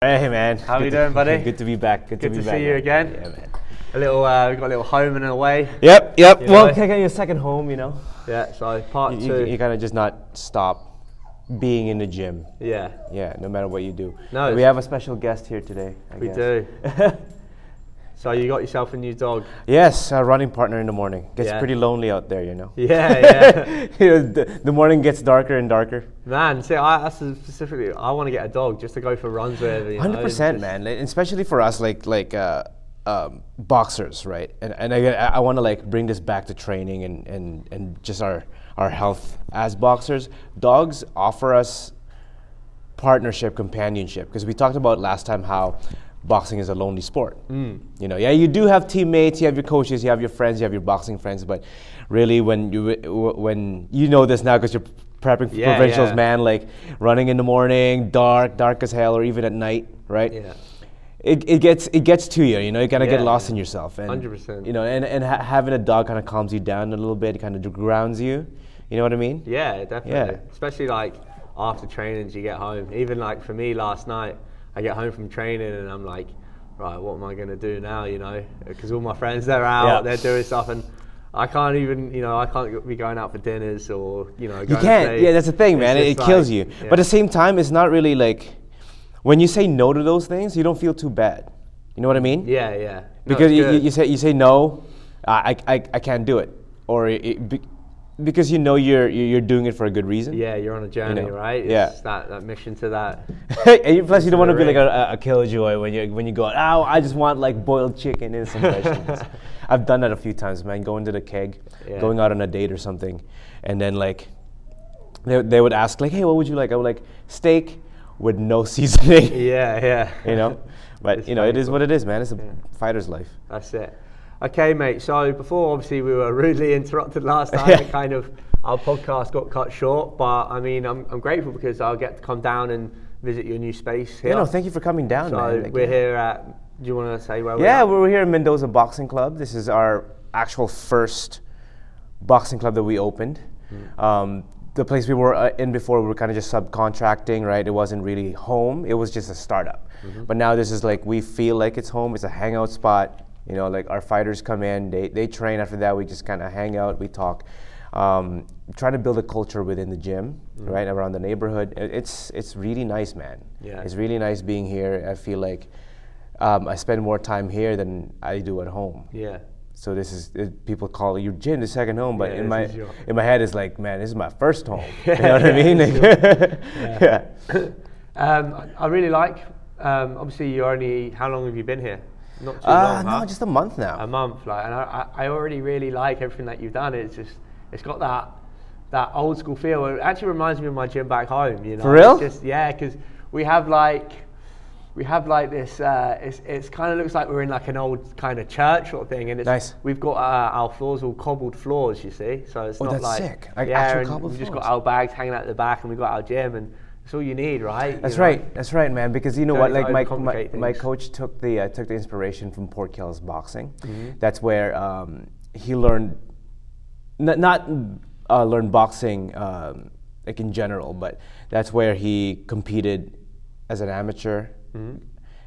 Hey man, How Good you doing, buddy? Good to be back. Good, Good to to be see you man. again. Yeah, man. A little, uh, we've got a little home and away. Yep, yep. You well, know? kind of your second home, you know. Yeah, so part You, two. you, you kind of just not stop being in the gym. yeah, Yeah, no matter what you do. No, we have a special guest here today. I we guess. do. so you got yourself a new dog. Yes, a running partner in the morning. Gets Yeah. pretty lonely out there, you know. Yeah, yeah. You know, the, the morning gets darker and darker. Man, see, I that's specifically, I want to get a dog just to go for runs with. Hundred percent, man. Especially for us, like like uh, um, boxers, right? And and I, I want to like bring this back to training and, and and just our our health as boxers. Dogs offer us partnership, companionship, because we talked about last time how boxing is a lonely sport. Mm. You know, yeah, you do have teammates, you have your coaches, you have your friends, you have your boxing friends, but really, when you when you know this now because you're prepping for Yeah, provincials, yeah. man, like running in the morning, dark, dark as hell, or even at night, right? Yeah. It, it gets it gets to you, you know. You kind of get Yeah. lost in yourself, and 100%. You know, and and ha- having a dog kind of calms you down a little bit, kind of grounds you. You know what I mean? Yeah, definitely. Yeah. Especially like after trainings, you get home. Even like for me last night, I get home from training and I'm like, right, what am I going to do now? You know, because all my friends they're out, Yeah. they're doing stuff, and I can't even, you know, I can't be going out for dinners or you know. You can't. Yeah, that's the thing, man. It, it kills like- you. yeah. But at the same time, it's not really like when you say no to those things, you don't feel too bad. You know what I mean? yeah, yeah. No, Because you, you, say you say no, I, I, I can't do it, or it, be, because you know you're you're doing it for a good reason. yeah, you're on a journey, know, right? yeah. It's that, that mission to that. and you, plus, you don't want to be like a, a killjoy when you when you go, oh, I just want like boiled chicken and some vegetables. I've done that a few times, man. Going to the keg, Yeah. going out on a date or something, and then like they, they would ask like, hey, what would you like? I would like steak with no seasoning. Yeah, yeah. you know, but It's you know, it funny, what it is, man. It's a Yeah. fighter's life. That's it. Okay, mate. So before, obviously, we were rudely interrupted last time. Yeah. kind of our podcast got cut short, but I mean, I'm, I'm grateful because I'll get to come down and visit your new space here. You know, thank you for coming down, so man. Like, we're yeah. here at. Do you want to say where Yeah, we're at? we're here in Mendoza Boxing Club. This is our actual first boxing club that we opened. Hmm. Um, the place we were uh, in before, we were kind of just subcontracting, right? It wasn't really home. It was just a startup. Mm-hmm. But now this is like we feel like it's home. It's a hangout spot. You know, like our fighters come in, they they train. After that, we just kind of hang out. We talk. Um, trying to build a culture within the gym, right around the neighborhood. It's it's really nice, man. Yeah. It's really nice being here. I feel like um, I spend more time here than I do at home. Yeah. So this is it, people call your gym the second home, but Yeah, in my in my head it's like, man, this is my first home. you know what I mean? Like, yeah. Um, I- I really like. Um, obviously, you're only. How long have you been here? Not too Uh, long. no, huh? just a month now. a month like and I, I already really like everything that you've done it's just it's got that that old school feel it actually reminds me of my gym back home you know For real? it's just yeah because we have like we have like this uh, it's, it's kind of looks like we're in like an old kind of church sort of thing and it's Nice. we've got uh, our floors all cobbled floors you see so it's Oh, not that's like sick. Like yeah actual and cobbled we've just got our bags hanging out the back and we've got our gym and all you need right You That's know? right. That's right, man. Because you know Don't what? Like my, my, my coach took the uh, took the inspiration from Port Kells boxing. Mm-hmm. That's where um, he learned n- not uh, learned boxing um, like in general, but that's where he competed as an amateur. Mm-hmm.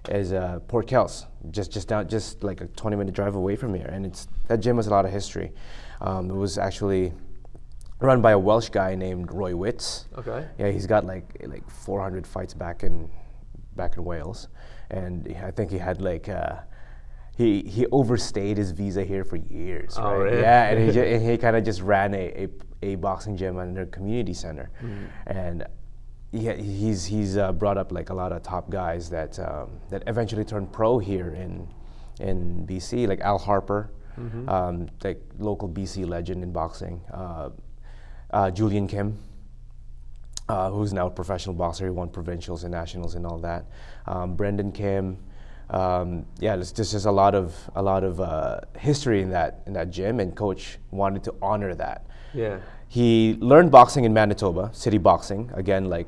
As uh, Port Kells, just just down, just like a 20 minute drive away from here, and it's that gym has a lot of history. Um, it was actually run by a Welsh guy named Roy Witts. okay Yeah, he's got like like 400 fights back in back in Wales, and I think he had like uh, he he overstayed his visa here for years. Oh, right? really? Yeah, and he, ju- and he kind of just ran a, a, a boxing gym under a community center, Mm. and yeah, he's he's uh, brought up like a lot of top guys that um, that eventually turned pro here in in BC, like Al Harper, Mm-hmm. um, like local BC legend in boxing. Uh, uh, Julian Kim, uh, who's now a professional boxer. He won provincials and nationals and all that. Um, Brendan Kim. Um, yeah, there's just, just a lot of a lot of uh, history in that in that gym, and coach wanted to honor that. yeah He learned boxing in Manitoba, city boxing. Again, like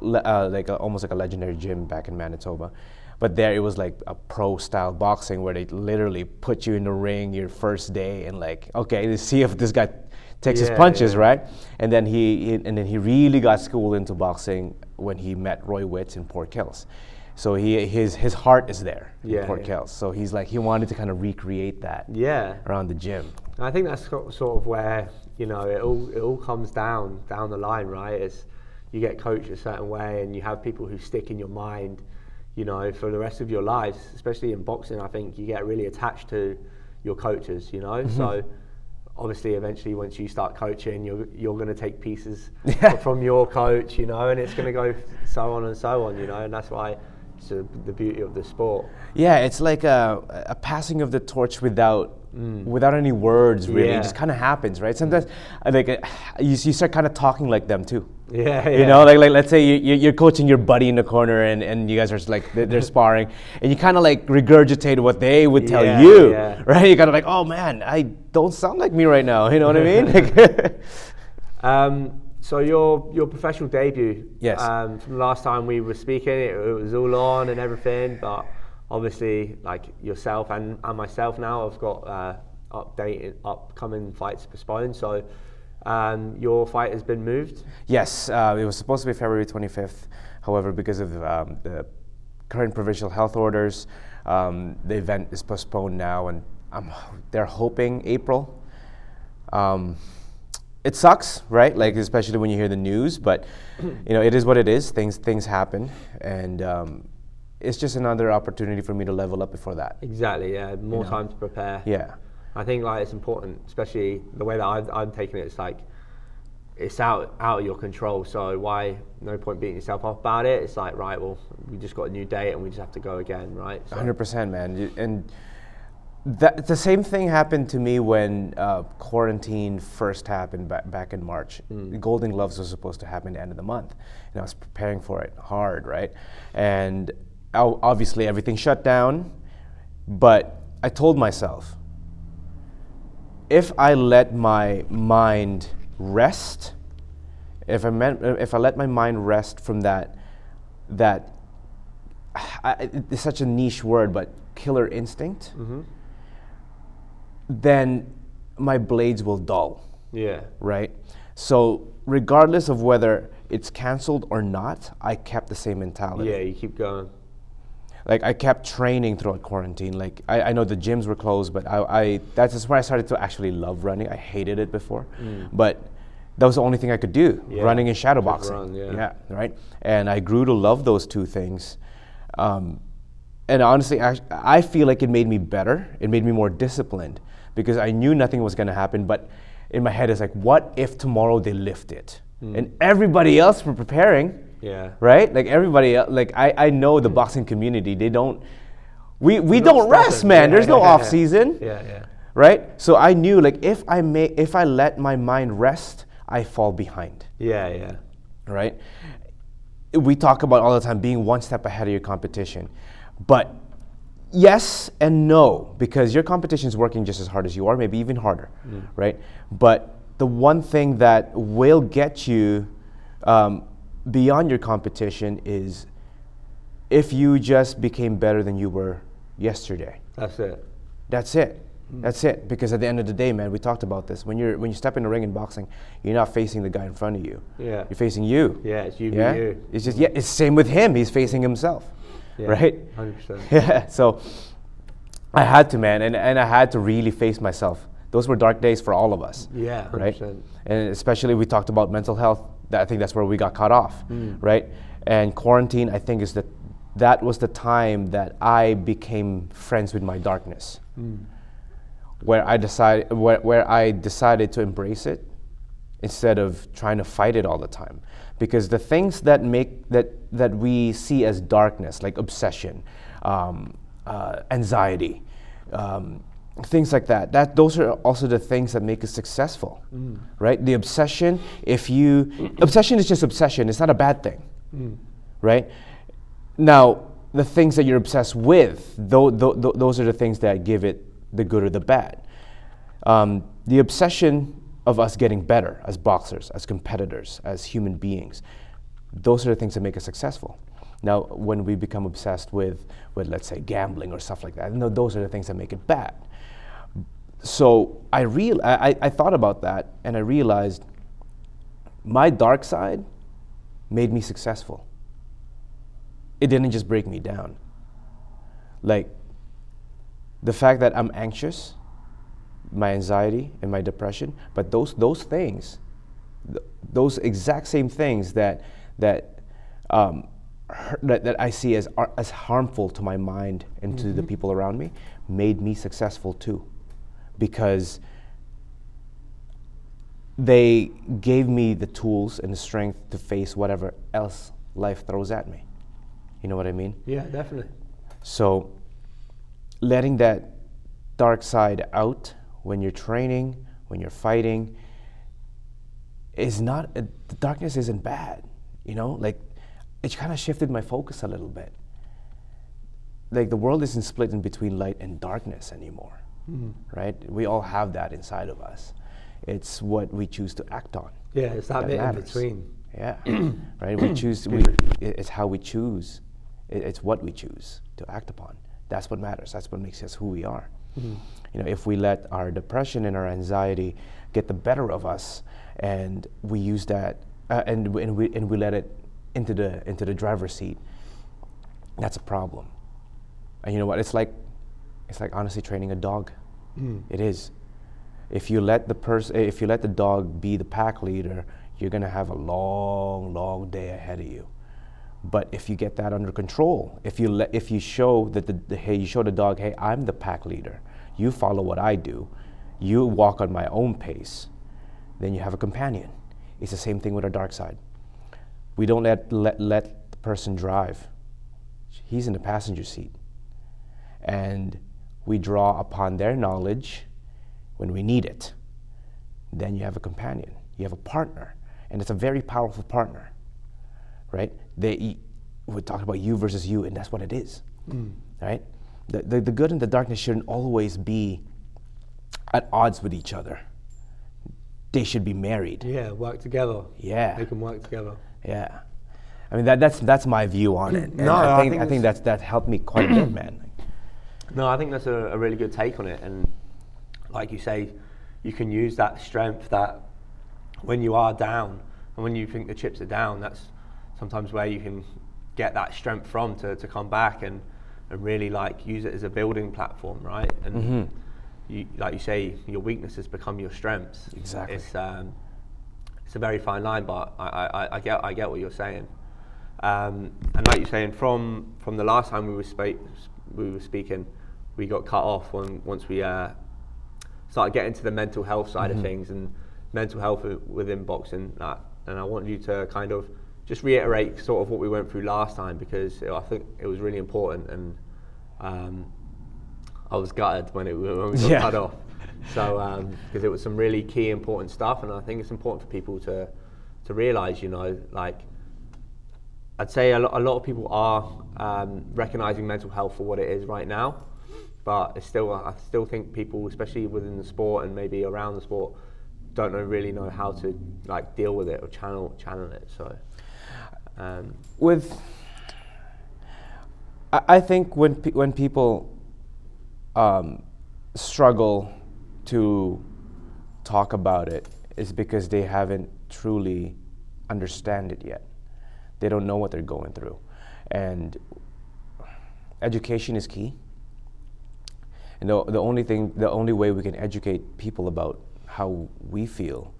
le- uh, like a, almost like a legendary gym back in Manitoba. But there it was like a pro style boxing where they literally put you in the ring your first day and like, okay, let's see if this guy takes his Yeah, punches, yeah. right? And then he, he- and then he really got schooled into boxing when he met Roy Witts in Port Kells. So he his his heart is there Yeah, in Port yeah. So he's like he wanted to kind of recreate that Yeah. around the gym. I think that's sort of where you know it all it all comes down down the line, right? It's you get coached a certain way, and you have people who stick in your mind, you know, for the rest of your lives. Especially in boxing, I think you get really attached to your coaches, you know. Mm-hmm. So obviously, eventually, once you start coaching, you're you're going to take pieces Yeah. from your coach, you know, and it's going to go so on and so on, you know, and that's why it's the the beauty of the sport. Yeah, it's like a, a passing of the torch without without any words. Really, Mm. Yeah. it just kind of happens, right? Sometimes, like uh, you, you start kind of talking like them too. Yeah, You know, like, like let's say you, you- you're coaching your buddy in the corner and, and you guys are just like they're, they're sparring and you kind of like regurgitate what they would tell Yeah, you, yeah. right? You kind of like, oh man, I don't sound like me right now. You know what I mean? Like- Um, so your your professional debut. Yes. Um, from the last time we were speaking, it, it was all on and everything, but obviously, like yourself and, and myself now, I've got uh, updated upcoming fights postponed. So um, your fight has been moved. Yes, uh, it was supposed to be February 25th. However, because of um, the current provincial health orders, um, the event is postponed now, and um, they're hoping April. Um, it sucks, right? Like especially when you hear the news, but you know it is what it is. Things things happen, and um, it's just another opportunity for me to level up before that. Exactly. Yeah. More know. time to prepare. Yeah. I think like it's important, especially the way that I've, I'm taking it. It's like it's out out of your control. So why no point beating yourself up about it? It's like right, well, we just got a new date and we just have to go again, right? So, Hundred percent, man. And that the same thing happened to me when uh, quarantine first happened back, back in March. The Golden Gloves was supposed to happen at the end of the month, and I was preparing for it hard, right? And obviously everything shut down, but I told myself, if I let my mind rest, if I meant, if I let my mind rest from that, that I, it's such a niche word, but killer instinct, mm-hmm. then my blades will dull, yeah, right? So regardless of whether it's canceled or not, I kept the same mentality. yeah, you keep going. Like I kept training throughout quarantine. Like I, I know the gyms were closed, but I, I that's just when I started to actually love running. I hated it before, but that was the only thing I could do, Yeah, running and shadow boxing. run, yeah. yeah, right. And I grew to love those two things. Um, and honestly, I, I feel like it made me better. It made me more disciplined because I knew nothing was going to happen. But in my head, it's like, what if tomorrow they lift it? And everybody else were preparing Yeah. right? Like everybody, like I, I know the boxing community. They don't. We we Not don't rest, man. Yeah, There's no yeah, off season, Yeah, yeah. right? So I knew like if I may, if I let my mind rest, I fall behind, Yeah, yeah. right? We talk about all the time being one step ahead of your competition, but yes and no because your competition is working just as hard as you are, maybe even harder, right? But the one thing that will get you um, beyond your competition is if you just became better than you were yesterday. That's it. That's it. That's it. Because at the end of the day, man, we talked about this. When you're when you step in the ring in boxing, you're not facing the guy in front of you. Yeah. You're facing you. Yeah, it's you Yeah. you. It's just yeah. It's same with him. He's facing himself. Yeah, Right. Hundred percent. Yeah. So I had to, man, and, and I had to really face myself. Those were dark days for all of us. Yeah, Right. 100%. And especially we talked about mental health. That I think that's where we got cut off. Right. And quarantine, I think, is that that was the time that I became friends with my darkness. Where I decided where, where I decided to embrace it instead of trying to fight it all the time. Because the things that make that that we see as darkness, like obsession, um, uh, anxiety, um, things like that, that those are also the things that make us successful, right? The obsession, if you obsession is just obsession. It's not a bad thing, right? Now, the things that you're obsessed with, tho- tho- tho- those are the things that give it the good or the bad. Um, the obsession of us getting better as boxers, as competitors, as human beings, those are the things that make us successful. Now, when we become obsessed with, with let's say, gambling or stuff like that, no, those are the things that make it bad. So I, real, I, I thought about that and I realized my dark side made me successful. It didn't just break me down. Like the fact that I'm anxious, my anxiety and my depression, but those, those things, th- those exact same things that, that um, that, that I see as, as harmful to my mind and mm-hmm. to the mm-hmm. people around me made me successful too. Because they gave me the tools and the strength to face whatever else life throws at me. You know what I mean? Yeah, definitely. So, letting that dark side out when you're training, when you're fighting, is not, uh, the darkness isn't bad. You know, like it kind of shifted my focus a little bit. Like the world isn't split in between light and darkness anymore, mm-hmm. right? We all have that inside of us. It's what we choose to act on. Yeah, it's that, that bit matters. in between. Yeah, right. We choose. We, it's how we choose. It's what we choose to act upon. That's what matters. That's what makes us who we are. Mm-hmm. You know, if we let our depression and our anxiety get the better of us, and we use that, uh, and, and we and we let it into the into the driver's seat, that's a problem. And you know what? It's like it's like honestly training a dog. Mm. It is. If you let the person, if you let the dog be the pack leader, you're gonna have a long, long day ahead of you. But if you get that under control, if you let, if you show that the, the hey, you show the dog, hey, I'm the pack leader. You follow what I do. You walk on my own pace. Then you have a companion. It's the same thing with our dark side. We don't let, let, let the person drive. He's in the passenger seat. And we draw upon their knowledge when we need it. Then you have a companion, you have a partner, and it's a very powerful partner, right? They, we talk about you versus you, and that's what it is, mm. right? The, the, the good and the darkness shouldn't always be at odds with each other. They should be married. Yeah, work together. Yeah. They can work together. Yeah, I mean that, that's that's my view on it. no, I think I think, I think that's that helped me quite a bit, man. No, I think that's a, a, really good take on it, and like you say, you can use that strength that when you are down and when you think the chips are down, that's sometimes where you can get that strength from to, to come back and, and really like use it as a building platform, right? And mm-hmm. you, like you say, your weaknesses become your strengths. Exactly. It's, um, it's a very fine line, but I, I, I get I get what you're saying. Um, and like you're saying, from from the last time we were spe- we were speaking, we got cut off when once we uh, started getting to the mental health side mm-hmm. of things and mental health within boxing. That, and I want you to kind of just reiterate sort of what we went through last time because I think it was really important and um, I was gutted when it when we got yeah. cut off. So because um, it was some really key important stuff, and I think it's important for people to to realise, you know, like I'd say a lot, a lot of people are um, recognising mental health for what it is right now, but it's still I still think people, especially within the sport and maybe around the sport, don't know really know how to like deal with it or channel channel it. So um, with I think when pe- when people um, struggle to talk about it is because they haven't truly understand it yet. They don't know what they're going through. And education is key. And the, the only thing, the only way we can educate people about how we feel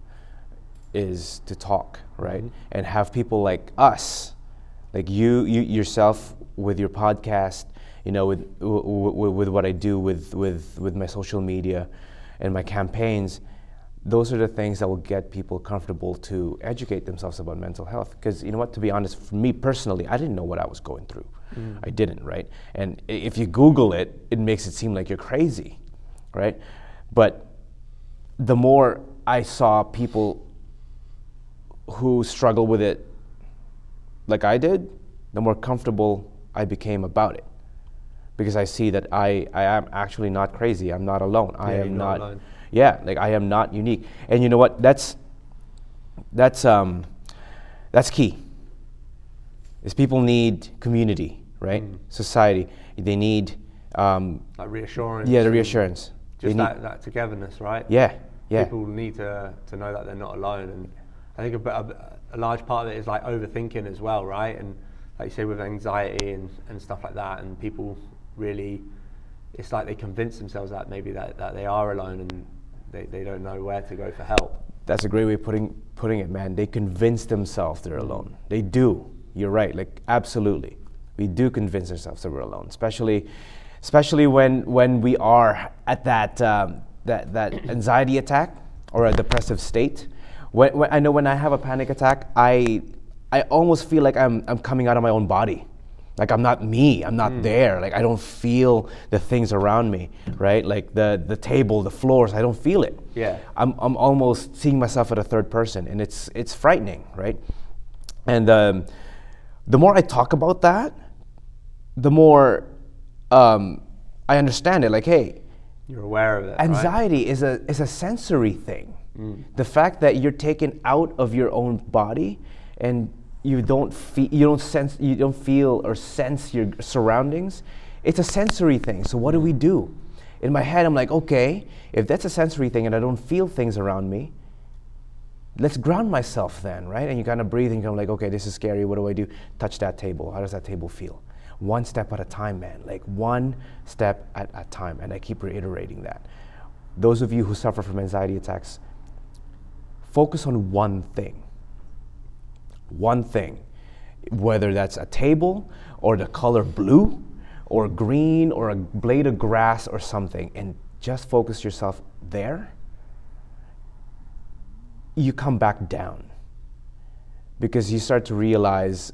is to talk, right? Mm-hmm. And have people like us, like you, you yourself with your podcast, you know, with, with, with what I do with, with, with my social media, and my campaigns, those are the things that will get people comfortable to educate themselves about mental health. Because you know what, to be honest, for me personally, I didn't know what I was going through. Mm. I didn't, right? And if you Google it, it makes it seem like you're crazy, right? But the more I saw people who struggle with it like I did, the more comfortable I became about it because I see that I, I am actually not crazy. I'm not alone. Yeah, I am not. not yeah, like I am not unique. And you know what? That's that's um, that's key. is people need community, right? Mm. Society. They need um, Like reassurance. yeah the reassurance. They Just need- that, that togetherness, right? yeah yeah People need to, to know that they're not alone. And I think a, a, a large part of it is like overthinking as well, right? And like you say, with anxiety and, and stuff like that, and people really, it's like they convince themselves that maybe that, that they are alone and they, they don't know where to go for help. That's a great way of putting putting it, man. They convince themselves they're alone. They do. You're right. Like absolutely, we do convince ourselves that we're alone. Especially, especially when when we are at that um, that that anxiety attack or a depressive state. When, when I know when I have a panic attack, I I almost feel like I'm I'm coming out of my own body. Like I'm not me. I'm not there. Like I don't feel the things around me, right? Like the the table, the floors. I don't feel it. Yeah. I'm, I'm almost seeing myself at a third person, and it's it's frightening, right? And um, the more I talk about that, the more um, I understand it. Like, hey, You're aware of it. right? anxiety is a is a sensory thing. The fact that you're taken out of your own body and you don't feel you don't sense you don't feel or sense your surroundings, it's a sensory thing. So what do we do? In my head, I'm like, okay, if that's a sensory thing and I don't feel things around me, let's ground myself then, right? And you kind of breathe and you're like, okay, this is scary. What do I do? Touch that table. How does that table feel? One step at a time, man. Like one step at a time. And I keep reiterating that. Those of you who suffer from anxiety attacks, focus on one thing. One thing. Whether that's a table or the color blue or green or a blade of grass or something, and just focus yourself there you come back down because you start to realize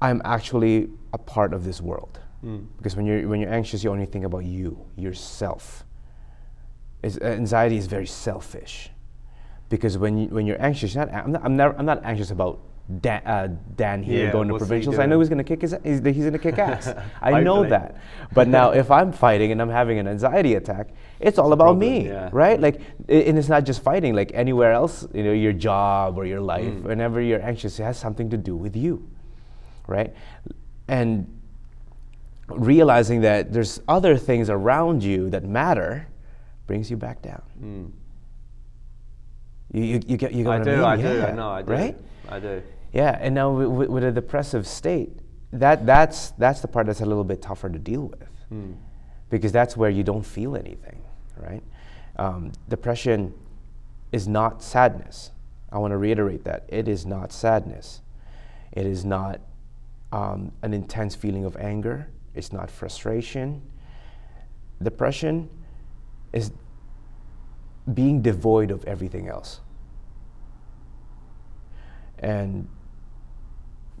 I'm actually a part of this world. Mm. Because when you're when you're anxious, you only think about you, yourself. It's, anxiety is very selfish. Because when you, when you're anxious, you're not, I'm not I'm never I'm not anxious about Dan, uh, Dan here Yeah, going to provincials. I know he's gonna kick his he's, he's gonna kick ass. I know that. But now if I'm fighting and I'm having an anxiety attack, it's all about problem, me, yeah. right? Like, and it's not just fighting. Like anywhere else, you know, your job or your life, Mm. whenever you're anxious, it has something to do with you, right? And realizing that there's other things around you that matter brings you back down. Mm. You, you, you get you get I do, I mean? I do, Yeah, I know, I do. Right? I do. Yeah, and now with, with, with a depressive state, that that's that's the part that's a little bit tougher to deal with, Mm. because that's where you don't feel anything, right? Um, depression is not sadness. I want to reiterate that it is not sadness. It is not um, an intense feeling of anger. It's not frustration. Depression is being devoid of everything else. And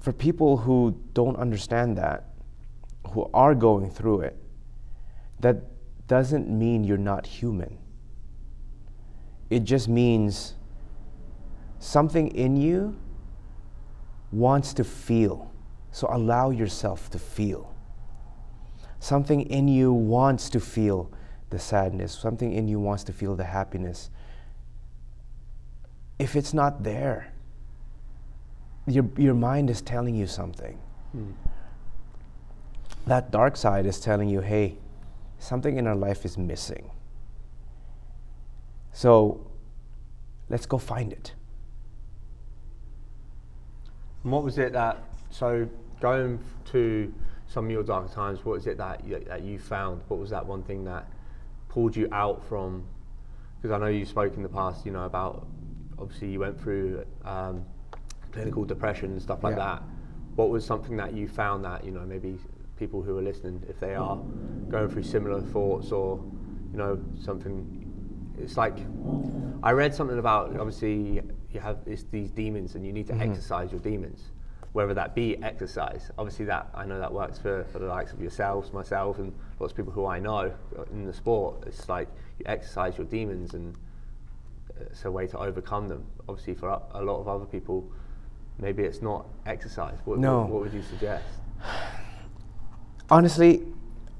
for people who don't understand that, who are going through it, that doesn't mean you're not human. It just means something in you wants to feel. So allow yourself to feel. Something in you wants to feel the sadness, something in you wants to feel the happiness. If it's not there, your, your mind is telling you something. Mm. That dark side is telling you, hey, something in our life is missing. So let's go find it. And what was it that, so going to some of your darker times, what was it that you, that you found? What was that one thing that pulled you out from, because I know you spoke in the past, you know, about, obviously you went through um, clinical depression and stuff like Yeah. that. What was something that you found that, you know, maybe people who are listening, if they are going through similar thoughts or, you know, something, it's like, I read something about, obviously, you have it's these demons and you need to exercise your demons, whether that be exercise. Obviously, that I know that works for, for the likes of yourselves, myself, and lots of people who I know in the sport. It's like you exercise your demons and it's a way to overcome them. Obviously, for a lot of other people, maybe it's not exercise. What, No. what, what would you suggest? honestly,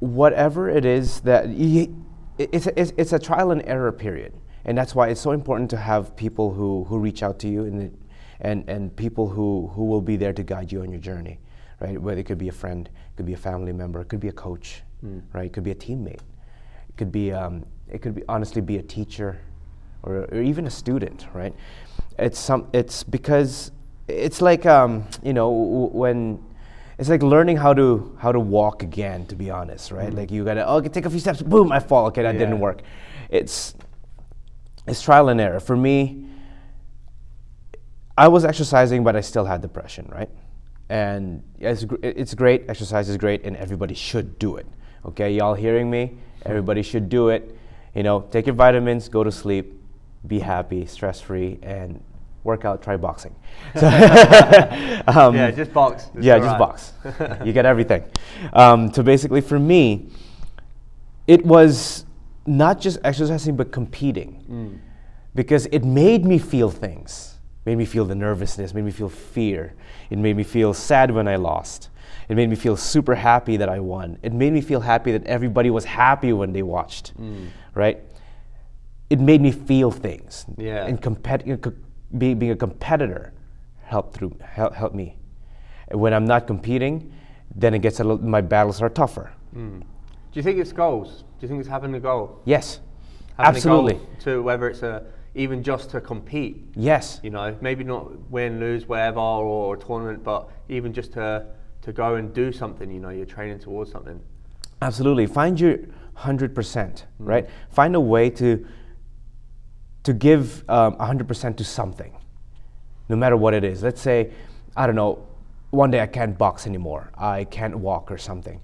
whatever it is that you, it's, a, it's, it's a trial and error period. And that's why it's so important to have people who, who reach out to you and, and, and people who, who will be there to guide you on your journey, right? Whether it could be a friend, it could be a family member, it could be a coach, Mm. right? It could be a teammate. It could be, um, it could be honestly be a teacher or, or even a student, right? It's some, it's because it's like, um, you know, w- when, it's like learning how to how to walk again to be honest right like you gotta oh, okay take a few steps boom i fall okay that Yeah. didn't work it's it's trial and error for me i was exercising but i still had depression right and it's, it's great exercise is great and everybody should do it okay y'all hearing me everybody should do it you know take your vitamins go to sleep be happy stress free and work out try boxing so, um, yeah, just box. Yeah, just right. box. you get everything. Um, so basically, for me, it was not just exercising, but competing, Mm. because it made me feel things. Made me feel the nervousness. Made me feel fear. It made me feel sad when I lost. It made me feel super happy that I won. It made me feel happy that everybody was happy when they watched. Mm. Right? It made me feel things. Yeah. And compet- you know, co- be, being a competitor helped through help, help me. And when I'm not competing, then it gets a little, my battles are tougher. Mm. Do you think it's goals? Do you think it's having a goal? Yes, Having a goal absolutely. to whether it's a even just to compete. Yes, You know, maybe not win, lose, whatever, or, a tournament, but even just to to go and do something. You know, you're training towards something. absolutely. Find your hundred percent. Right. Find a way to to give um, hundred percent to something, no matter what it is. Let's say, I don't know, one day I can't box anymore. I can't walk or something.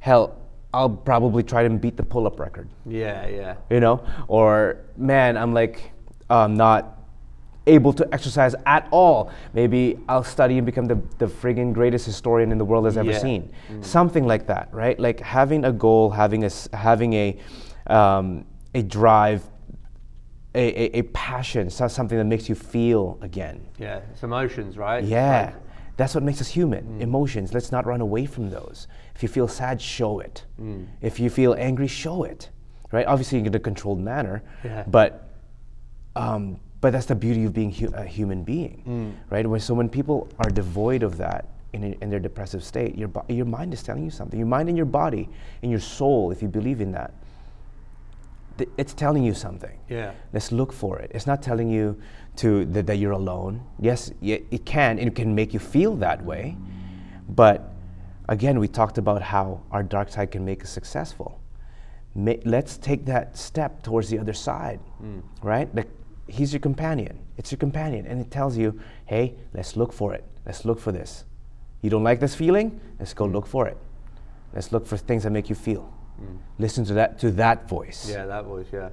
Hell, I'll probably try to beat the pull-up record. Yeah, yeah. you know or man i'm like um, not able to exercise at all. Maybe i'll study and become the, the friggin' greatest historian in the world has ever Yeah. seen. Something like that right? Like having a goal having a having a um, a drive a, a, a passion something that makes you feel again. Yeah, it's emotions, right? Yeah. like- that's what makes us human emotions. Let's not run away from those. If you feel sad show it. If you feel angry show it right? Obviously in a controlled manner Yeah. but um, but that's the beauty of being hu- a human being right when so when people are devoid of that in, a- in their depressive state your, bo- your mind is telling you something your mind and your body and your soul if you believe in that th- it's telling you something yeah. Let's look for it. It's not telling you to that, that you're alone. Yes, y- it can, and it can make you feel that way. But again, we talked about how our dark side can make us successful. Ma- let's take that step towards the other side, right? Like he's your companion. It's your companion, and it tells you, hey, let's look for it. Let's look for this. You don't like this feeling? Let's go look for it. Let's look for things that make you feel. Mm. Listen to that to that voice Yeah, that voice, yeah.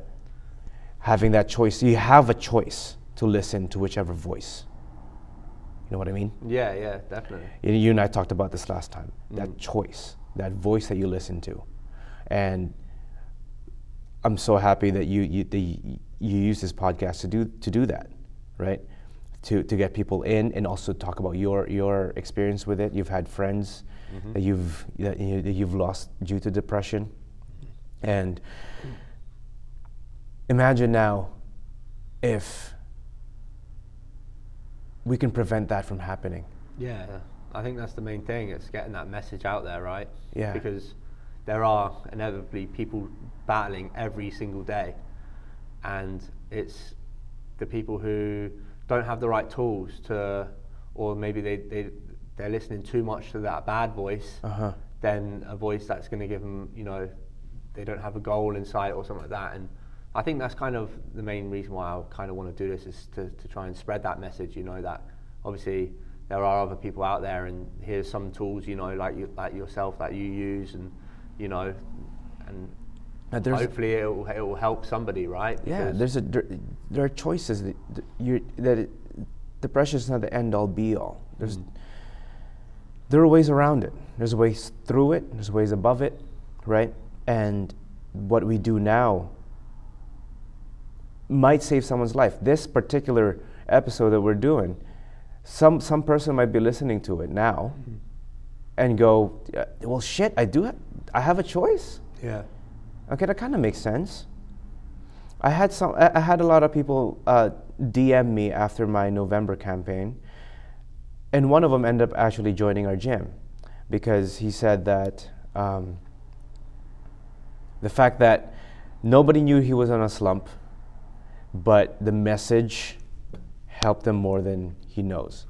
having that choice. You have a choice to listen to whichever voice. You know what I mean? Yeah, yeah, definitely. You you and I talked about this last time. That mm. choice, that voice that you listen to, and I'm so happy that you you the, you use this podcast to do to do that, right? To to get people in and also talk about your your experience with it. You've had friends mm-hmm. that you've that, you, that you've lost due to depression, and imagine now if we can prevent that from happening. Yeah, I think that's the main thing. It's getting that message out there, right? Yeah. Because there are inevitably people battling every single day, and it's the people who don't have the right tools to, or maybe they they they're listening too much to that bad voice, Uh-huh. than a voice that's going to give them, you know, they don't have a goal in sight or something like that. And I think that's kind of the main reason why I kind of want to do this is to, to try and spread that message. You know that obviously there are other people out there, and here's some tools, you know, like you, like yourself that you use, and you know, and hopefully it will it will help somebody, right? Yeah, there's a there, there are choices that you that it, depression is not the end all be all. There's mm. there are ways around it. There's ways through it. There's ways above it, right? And what we do now might save someone's life. This particular episode that we're doing, some some person might be listening to it now, mm-hmm. and go, "Well, shit, I do. Ha- I have a choice." yeah, Okay, that kind of makes sense. I had some. I had a lot of people uh, DM me after my November campaign and one of them ended up actually joining our gym because he said that um, the fact that nobody knew he was on a slump, but the message helped him more than he knows,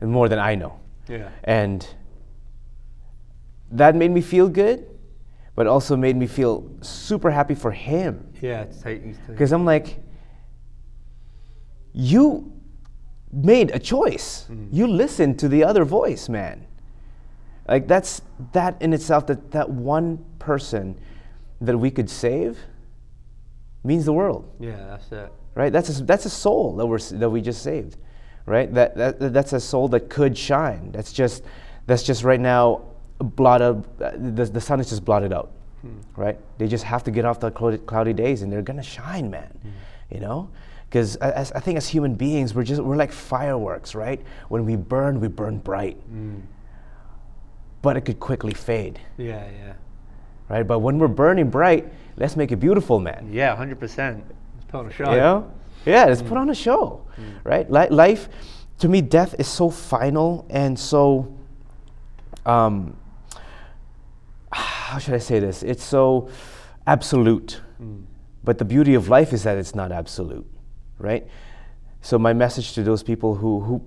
and more than I know. Yeah. And that made me feel good, but also made me feel super happy for him. Yeah. To take. Because I'm like, you made a choice. Mm-hmm. You listened to the other voice, man. Like that's that in itself. That that one person that we could save means the world, Yeah, that's it. right? That's a, that's a soul that we're that we just saved, right? That, that that's a soul that could shine. That's just that's just right now blotted. uh, The, the sun is just blotted out, right? They just have to get off the cloudy, cloudy days, and they're gonna shine, man. You know, because I think as human beings, we're just we're like fireworks, right? When we burn, we burn bright, but it could quickly fade, Yeah, yeah. right? But when we're burning bright, let's make it beautiful, man. Yeah, hundred percent. Let's put on a show. You know? Yeah, let's put on a show, right? Li- life, to me, death is so final and so. Um, how should I say this? It's so absolute. Mm. But the beauty of life is that it's not absolute, right? So my message to those people who who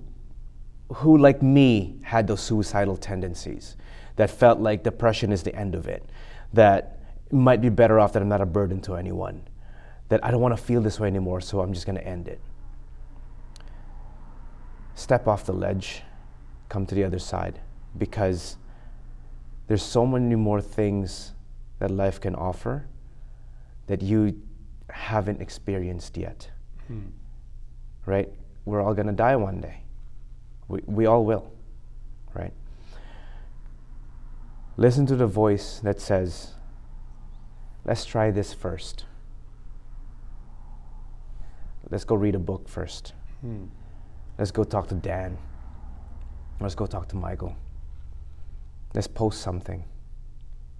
who like me had those suicidal tendencies that felt like depression is the end of it that it might be better off that i'm not a burden to anyone that i don't want to feel this way anymore so i'm just going to end it step off the ledge come to the other side because there's so many more things that life can offer that you haven't experienced yet right we're all going to die one day we, we all will, right? Listen to the voice that says, let's try this first. Let's go read a book first. Hmm. Let's go talk to Dan. Let's go talk to Michael. Let's post something,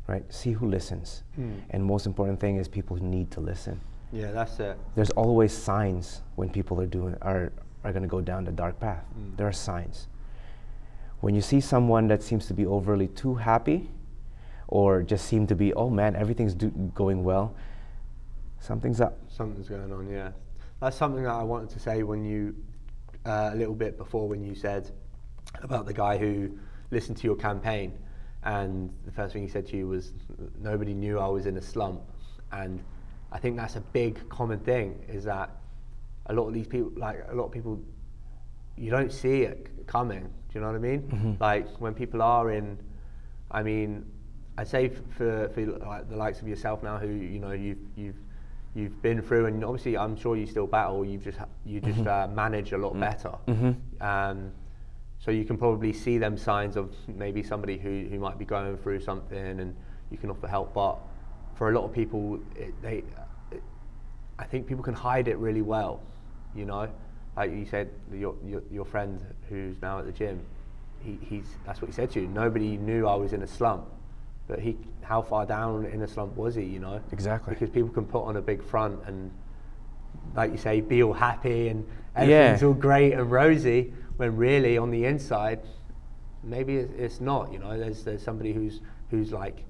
right? See who listens. Hmm. And most important thing is people need to listen. Yeah, that's it. There's always signs when people are doing are are going to go down the dark path. Mm. There are signs. When you see someone that seems to be overly too happy, or just seem to be, oh man, everything's do- going well, something's up. Something's going on, yeah. That's something that I wanted to say when you, uh, a little bit before when you said about the guy who listened to your campaign and the first thing he said to you was, nobody knew I was in a slump. And I think that's a big common thing is that a lot of these people, like a lot of people, you don't see it coming. Do you know what I mean? Like when people are in, I mean, I say for for like the likes of yourself now, who you know you've you've you've been through, and obviously I'm sure you still battle. You've just you just uh, manage a lot better. Um, so you can probably see them signs of maybe somebody who, who might be going through something, and you can offer help. But for a lot of people, it, they, it, I think people can hide it really well. You know, like you said, your your, your friend who's now at the gym, he, he's that's what he said to you. Nobody knew I was in a slump, but he how far down in a slump was he? You know, Exactly. because people can put on a big front and like you say, be all happy and Yeah. everything's all great and rosy, when really on the inside, maybe it's not. You know, there's there's somebody who's who's like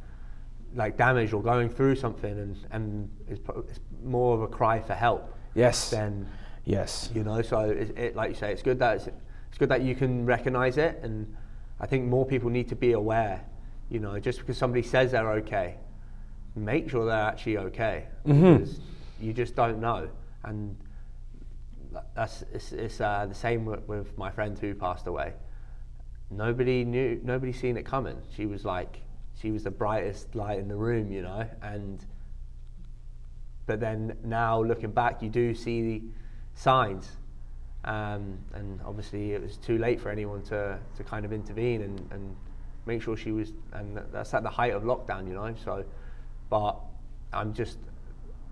like damaged or going through something, and and it's, it's more of a cry for help Yes. than yes. you know. So it, it, like you say, it's good that it's, it's good that you can recognise it, and I think more people need to be aware. You know, just because somebody says they're okay, make sure they're actually okay mm-hmm. because you just don't know. And that's it's, it's uh, the same with, with my friend who passed away. Nobody knew, nobody seen it coming. She was like, she was the brightest light in the room, you know, and but then now looking back, you do see the signs, um, and obviously it was too late for anyone to, to kind of intervene and, and make sure she was, and that's at the height of lockdown, you know. So, but I'm just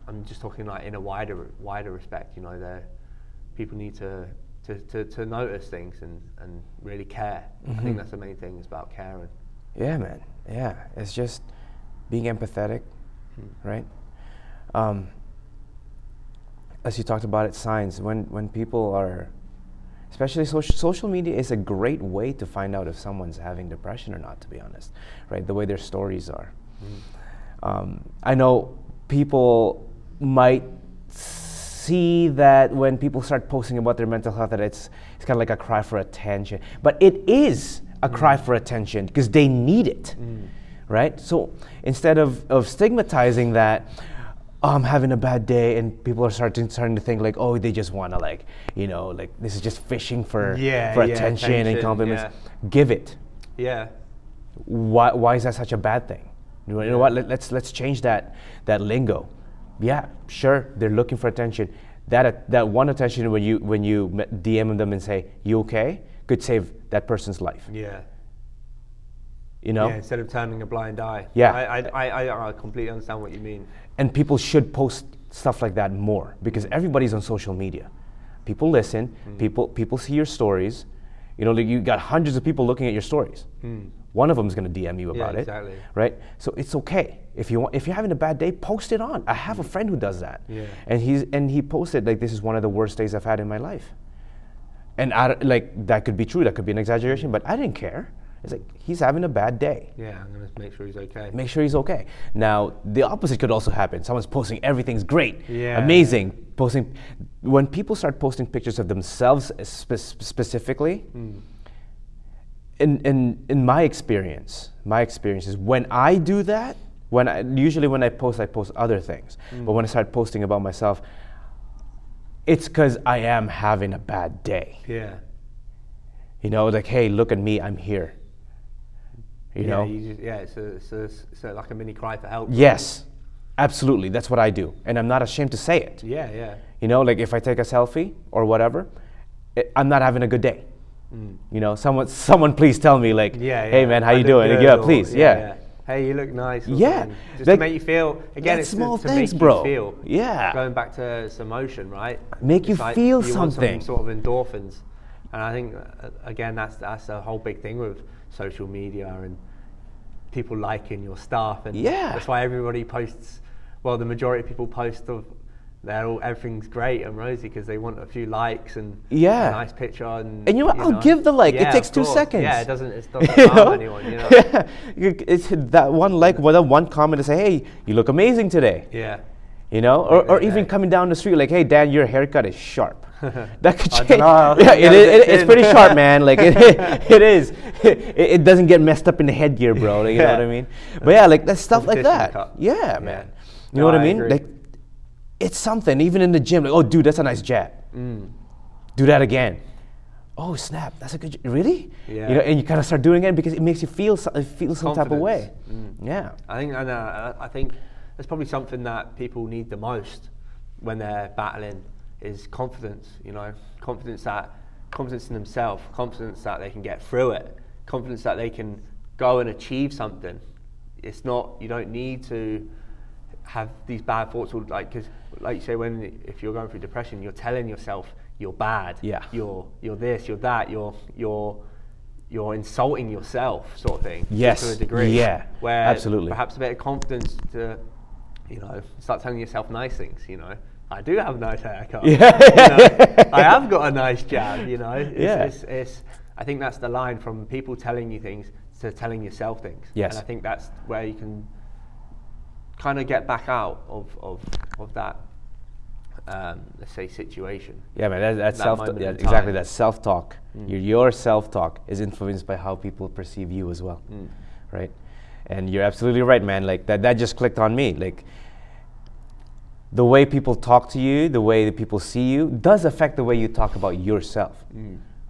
I'm just talking like in a wider wider respect, you know, there people need to. To, to, to notice things and, and really care. I think that's the main thing is about caring. Yeah, man. Yeah, it's just being empathetic, right? Um, as you talked about it, signs when when people are especially social social media is a great way to find out if someone's having depression or not. To be honest, right? The way their stories are. Um, I know people might see that when people start posting about their mental health, that it's it's kind of like a cry for attention. But it is a cry mm. for attention because they need it, mm. right? So instead of of stigmatizing that. Oh, I'm having a bad day, and people are starting starting to think like, oh, they just want to like, you know, like this is just fishing for Yeah, for yeah, attention, and attention, compliments. yeah. Give it Yeah. why, why is that such a bad thing? You know, you know what? Let, let's let's change that that lingo. Yeah, sure, they're looking for attention. That that one attention when you when you DM them and say you okay could save that person's life. Yeah. You know, Yeah, instead of turning a blind eye. Yeah. I, I, I, I completely understand what you mean. and people should post stuff like that more because everybody's on social media. People listen. Mm. People people see your stories. You know, like you got hundreds of people looking at your stories. One of them is going to DM you Mm. Yeah, about it, right? So it's okay if you want. If you're having a bad day, post it on. I have a friend who does that, Yeah. and he's and he posted like this is one of the worst days I've had in my life, and I, like that could be true. That could be an exaggeration, but I didn't care. It's like he's having a bad day Yeah, I'm going to make sure he's okay. make sure he's okay. Now, the opposite could also happen. Someone's posting everything's great, Yeah. amazing, posting. When people start posting pictures of themselves spe- specifically, in, in, in my experience, my experience is when I do that, when I, usually when I post, I post other things. Mm. But when I start posting about myself, it's because I am having a bad day. Yeah. You know, like, hey, look at me, I'm here. You yeah, know? You just, yeah, it's, a, it's, a, it's a, like a mini cry for help. Yes, absolutely. That's what I do. And I'm not ashamed to say it. Yeah, yeah. You know, like if I take a selfie or whatever, it, I'm not having a good day. You know, someone, someone, please tell me, like, Mm. Yeah, yeah. hey man, how I you doing? yeah, or- please, yeah. Hey, you look nice. Yeah, something. Just like, to make you feel. Again, it's small to, to things, make bro. Feel. Yeah. Going back to it's emotion, right? Make you like feel you something. some sort of endorphins, and I think uh, again that's that's a whole big thing with social media and people liking your stuff, and Yeah. that's why everybody posts. Well, the majority of people post of. They're all everything's great and rosy because they want a few likes and Yeah. a nice picture and And you know what? I'll give the like. It takes two seconds. Yeah, it doesn't. It doesn't You harm know? anyone. You know. Yeah. It's that one like, that one comment to say, hey, you look amazing today. yeah. You know, or, or even coming down the street, like, hey, Dan, your haircut is sharp. that could change. Yeah, yeah, it it's it- it's pretty sharp, man. Like it, it is. It, it doesn't get messed up in the headgear, bro. Like, you know what I mean? But yeah, like that stuff like that. cut. Yeah, Yeah. man. You No, know what I I mean? agree. Like, it's something. Even in the gym, like, oh, dude, that's a nice jab. Mm. Do that again. Oh snap! That's a good. j- Really? Yeah. You know, and you kind of start doing it because it makes you feel so, feel some type of way. Mm. Yeah. I think, and uh, I think that's probably something that people need the most when they're battling is confidence. You know, confidence that confidence in themselves, confidence that they can get through it, confidence that they can go and achieve something. It's not you don't need to have these bad thoughts or like because like you say when if you're going through depression you're telling yourself you're bad Yeah. you're you're this you're that you're you're you're insulting yourself sort of thing Yes. to a degree Yeah. where Absolutely. perhaps a bit of confidence to you know start telling yourself nice things you know I do have a nice haircut Yeah. you know, I have got a nice jab you know it's, Yeah. it's, it's, I think that's the line from people telling you things to telling yourself things Yes. and I think that's where you can kind of get back out of, of, of that um, let's say situation Yeah, man. That, that That self. Yeah, exactly. That self-talk. Your, your self-talk is influenced by how people perceive you as well, right? And you're absolutely right, man. Like that. That just clicked on me. Like the way people talk to you, the way that people see you, does affect the way you talk about yourself,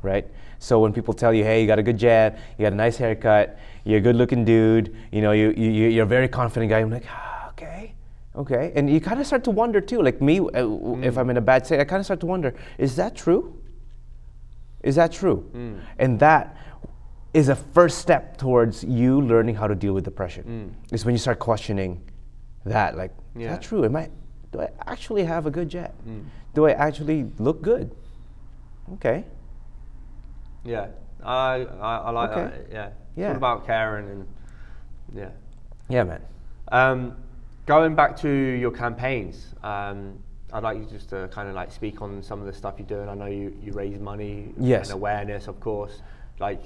right? So when people tell you, "Hey, you got a good jab, you got a nice haircut, you're a good-looking dude," you know, you, you you're a very confident guy. I'm like, ah, okay, okay, and you kind of start to wonder too. Like me, uh, w- if mm. I'm in a bad state, I kind of start to wonder, is that true? Is that true? Mm. And that is a first step towards you learning how to deal with depression. Mm. Is when you start questioning that, like, is that true? Am I? Do I actually have a good jab? Do I actually look good? Okay. yeah I, I, I like Okay. that yeah it's Yeah. all about caring and yeah Yeah, man. Um, going back to your campaigns, um, I'd like you just to kind of like speak on some of the stuff you're doing. I know you, you raise money Yes. and awareness, of course. Like,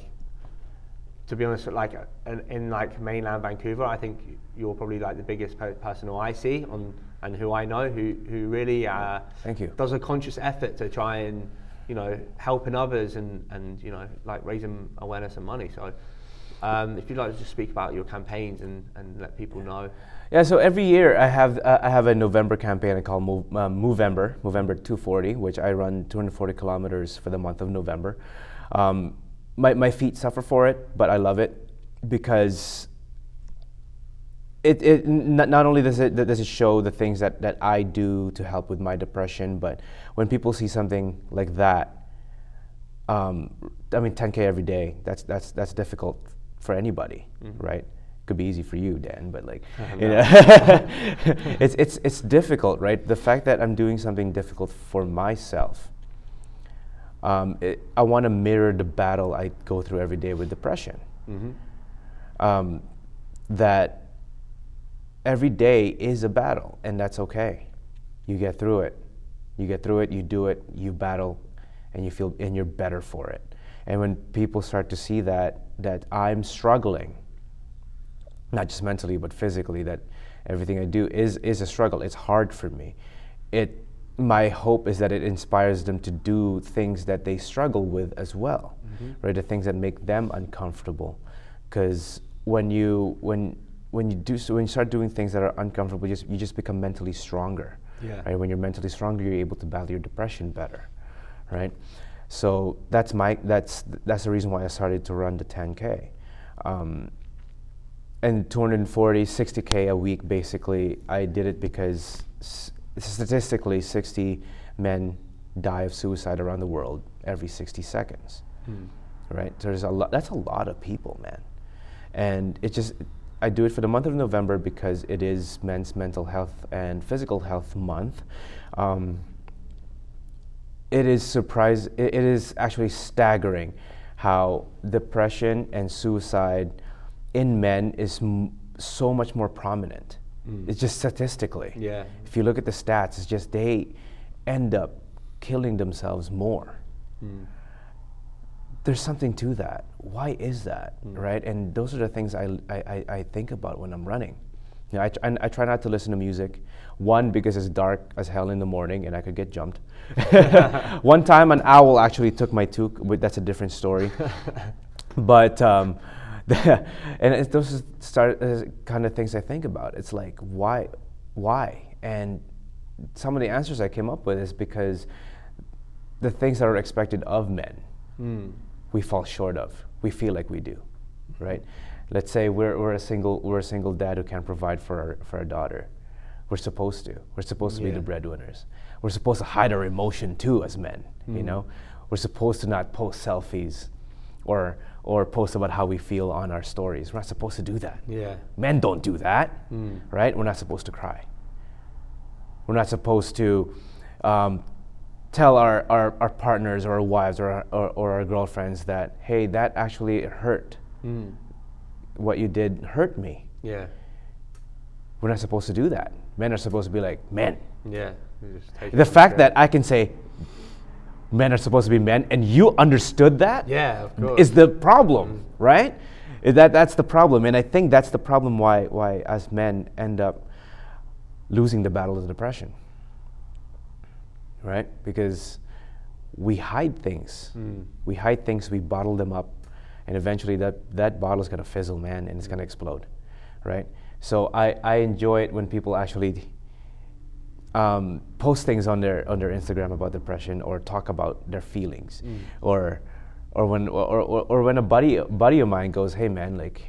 to be honest, like in, in like mainland Vancouver, I think you're probably like the biggest pe- person who I see on and who I know who who really uh, Thank you. does a conscious effort to try and you know helping others and and you know like raising awareness and money. So. Um, if you'd like to just speak about your campaigns and, and let people know. Yeah, so every year I have uh, I have a November campaign I call Move, uh, Movember, Movember 240, which I run 240 kilometers for the month of November. Um, my, my feet suffer for it, but I love it because it, it n- not only does it does it show the things that, that I do to help with my depression, but when people see something like that, um, I mean 10k every day, that's that's that's difficult for anybody, right? Could be easy for you, Dan, but like, you know, it's it's it's difficult, right? The fact that I'm doing something difficult for myself. Um, it, I want to mirror the battle I go through every day with depression. Um, that every day is a battle, and that's okay. You get through it. You get through it. You do it. You battle, and you feel, and you're better for it. And when people start to see that that I'm struggling, not just mentally but physically, that everything I do is is a struggle. It's hard for me. It my hope is that it inspires them to do things that they struggle with as well, right? The things that make them uncomfortable, because when you when when you do so when you start doing things that are uncomfortable, you just you just become mentally stronger. Yeah. Right? When you're mentally stronger, you're able to battle your depression better, right? So that's my that's that's the reason why I started to run the 10k. Um, and 240 60k a week basically. I did it because s- statistically 60 men die of suicide around the world every 60 seconds. Right? There's a lot that's a lot of people man. And it just i do it for the month of november because it is men's mental health and physical health month. Um, it is surprise it, it is actually staggering how depression and suicide in men is m- so much more prominent. Mm. It's just statistically. Yeah. if you look at the stats it's just they end up killing themselves more. Mm. There's something to that. Why is that mm. right? And those are the things I, I, I- think about when i'm running. You know, I, tr- and I try not to listen to music. One because it's dark as hell in the morning and i could get jumped. One time an owl actually took my toque but that's a different story. But um, and it's those start uh, kind of things I think about. It's like why, why? And some of the answers I came up with is because the things that are expected of men, we fall short of. We feel like we do, right? Let's say we're, we're a single we're a single dad who can't provide for our, for our daughter. We're supposed to. We're supposed to be the breadwinners. We're supposed to hide our emotion too as men. You know, we're supposed to not post selfies, or or post about how we feel on our stories. We're not supposed to do that. Yeah. Men don't do that, right? We're not supposed to cry. We're not supposed to um, tell our, our, our partners or our wives or our, or, or our girlfriends that, hey, that actually hurt. What you did hurt me. Yeah. We're not supposed to do that. Men are supposed to be like men. Yeah. You just take it The fact that I can say men are supposed to be men and you understood that Yeah, of course. is the problem, mm-hmm. right? That, that's the problem. And I think that's the problem why, why as men end up losing the battle of depression, right? Because we hide things. Mm. We hide things, we bottle them up, and eventually that, that bottle is going to fizzle, man, and it's going to explode, right? So I, I enjoy it when people actually um, post things on their on their Instagram about depression or talk about their feelings, or or when or, or, or when a buddy buddy of mine goes, hey man, like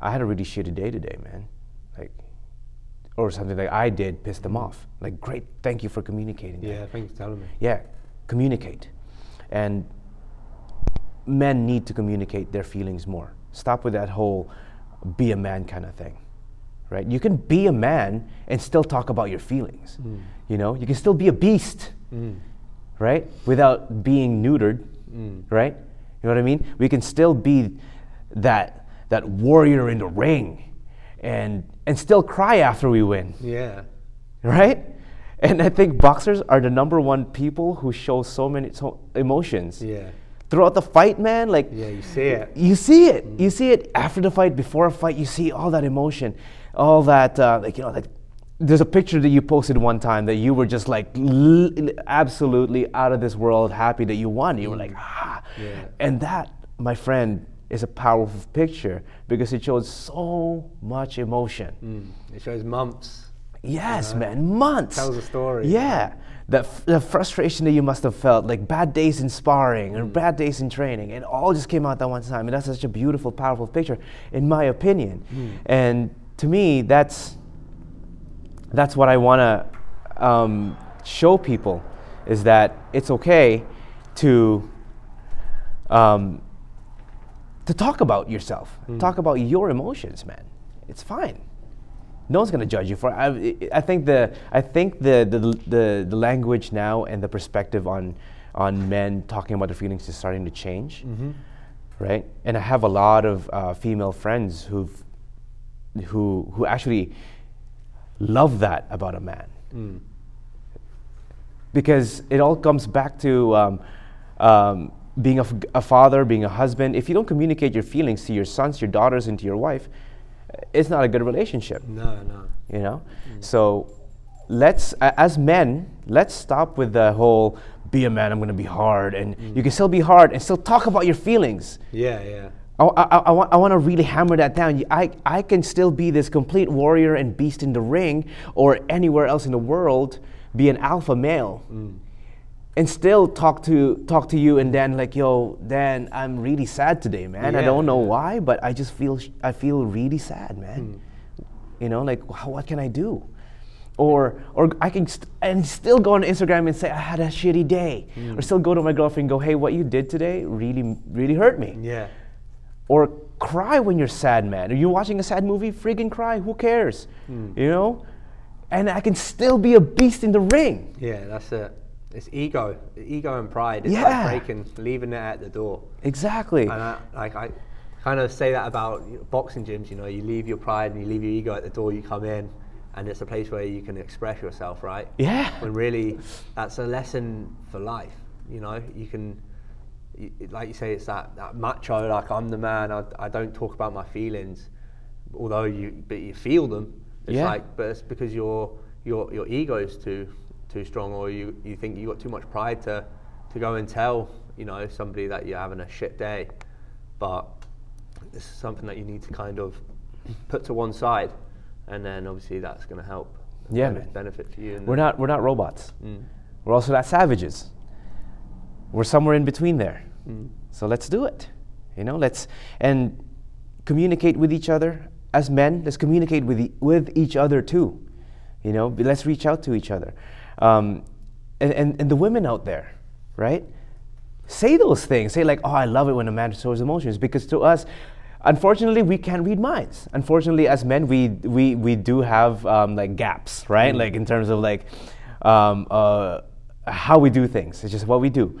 I had a really shitty day today, man, like or something like I did pissed them off. Like great, thank you for communicating. that." Yeah, thanks for telling me. yeah, communicate, and men need to communicate their feelings more. Stop with that whole be a man kind of thing, right? You can be a man and still talk about your feelings. Mm. You know, you can still be a beast, mm. right? Without being neutered, mm. right? You know what I mean? We can still be that that warrior in the ring, and and still cry after we win Yeah. right? And I think boxers are the number one people who show so many so emotions. Yeah. Throughout the fight, man, like Yeah, you see it. you see it. You see it after the fight, before a fight. You see all that emotion, all that uh, like you know like. There's a picture that you posted one time that you were just like l- absolutely out of this world, happy that you won. You were like, ah, Yeah. and that, my friend, is a powerful picture because it shows so much emotion. Mm. It shows months. Yes, man, months. Tells a story. Yeah, the, f- the frustration that you must have felt, like bad days in sparring Mm. or bad days in training, it all just came out that one time, and that's such a beautiful, powerful picture, in my opinion. Mm. And to me, that's that's what I want to um, show people, is that it's okay to um, to talk about yourself, talk about your emotions, man. It's fine no one's going to judge you for it. I, I think the I think the, the the the language now and the perspective on on men talking about their feelings is starting to change, right? And I have a lot of uh, female friends who've who who actually love that about a man Mm. because it all comes back to um, um, being a, f- a father, being a husband. If you don't communicate your feelings to your sons, your daughters, and to your wife, it's not a good relationship No, no. you know so let's as men let's stop with the whole be a man i'm going to be hard and you can still be hard and still talk about your feelings Yeah, yeah. I, I, I, want, I want to really hammer that down. I, I can still be this complete warrior and beast in the ring or anywhere else in the world, be an alpha male, mm. and still talk to talk to you and then like, yo, Dan, I'm really sad today, man. I don't know why, but I just feel sh- I feel really sad, man. Mm. You know, like wh- what can I do? Or, or I can st- and still go on Instagram and say I had a shitty day, mm. or still go to my girlfriend and go, hey, what you did today really, really hurt me Yeah. Or cry when you're sad, man. Are you watching a sad movie? Friggin' cry. Who cares? Hmm. You know? And I can still be a beast in the ring. Yeah, that's it. It's ego, ego and pride. It's Yeah. like breaking, leaving it at the door. Exactly. And I, like I kind of say that about boxing gyms. You know, you leave your pride and you leave your ego at the door. You come in, and it's a place where you can express yourself, right? Yeah. When really, that's a lesson for life. You know, you can, like you say, it's that, that macho. Like I'm the man. I, I don't talk about my feelings, although you but you feel them. It's Yeah. like, but it's because your your your ego is too too strong, or you you think you got too much pride to to go and tell you know somebody that you're having a shit day, but it's something that you need to kind of put to one side, and then obviously that's going to help. Yeah, bene- man. benefit for you. We're not we're not robots. Mm. We're also not savages. We're somewhere in between there. Mm. So let's do it. You know, let's and communicate with each other as men. Let's communicate with e- with each other too. You know, let's reach out to each other. Um, and, and and the women out there, right? Say those things. Say like, "Oh, I love it when a man shows emotions," because to us. Unfortunately, we can't read minds. Unfortunately, as men, we we, we do have um, like gaps, right? Like in terms of like um, uh, how we do things. It's just what we do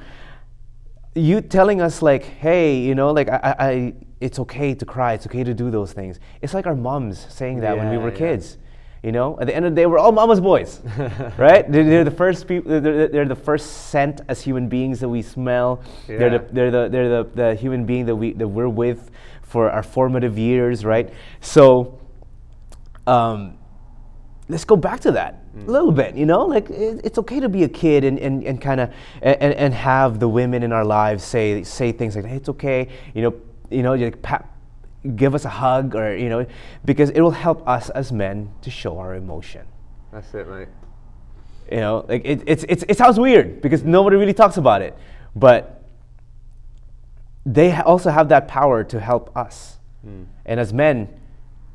you telling us like hey you know like I, I, I it's okay to cry it's okay to do those things. It's like our moms saying that when we were yeah. kids you know? At the end of the day we're all mama's boys right? They're, they're the first people they're, they're the first scent as human beings that we smell. They're, the, they're, the, they're the, the human being that, we, that we're with for our formative years right? So um, let's go back to that mm. a little bit you know? Like it, it's okay to be a kid and, and, and kind of and, and have the women in our lives say say things like hey, it's okay you know you know like pat, give us a hug or you know because it will help us as men to show our emotion. That's it, mate. you know like it, it's, it's, it sounds weird because nobody really talks about it but they also have that power to help us. Mm. And as men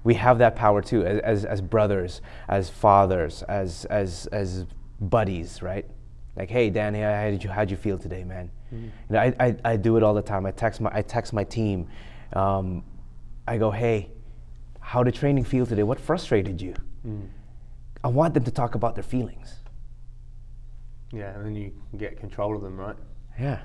we have that power too as, as, as brothers as fathers as, as, as buddies right? Like hey danny how did you how'd you feel today man? You know I, I, I do it all the time. I text my, I text my team. Um, i go hey how did training feel today? What frustrated you? I want them to talk about their feelings. Yeah, and then you get control of them, right? yeah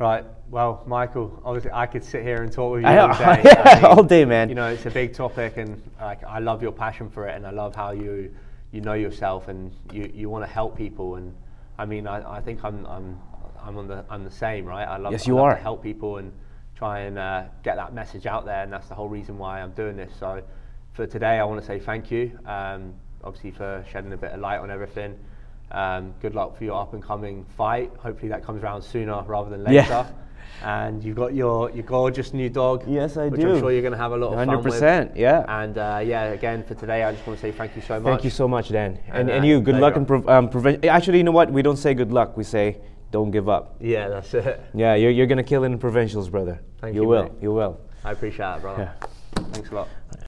Right. Well, Michael, obviously I could sit here and talk with you I- all day. yeah, I mean, all day, man. You know, it's a big topic, and like I love your passion for it, and I love how you you know yourself and you, you want to help people. And I mean, I, I think I'm, I'm, I'm, on the, I'm the same, right? I love, Yes, I you love are. to help people and try and uh, get that message out there. And that's the whole reason why I'm doing this. So for today, I want to say thank you, um, obviously, for shedding a bit of light on everything. Um, good luck for your up and coming fight. Hopefully, that comes around sooner rather than later. Yeah. And you've got your, your gorgeous new dog. Yes, I do. which do. I'm sure you're going to have a lot of fun 100%, Yeah. And uh, yeah, again for today, I just want to say thank you so much. Thank you so much, Dan. And, And, and uh, you, good luck in prov- um, prevention. Actually, you know what? We don't say good luck. We say don't give up. Yeah, that's it. Yeah, you're, you're gonna kill it in provincials, brother. Thank you you, will. mate. You will. I appreciate it, brother. Yeah. Thanks a lot.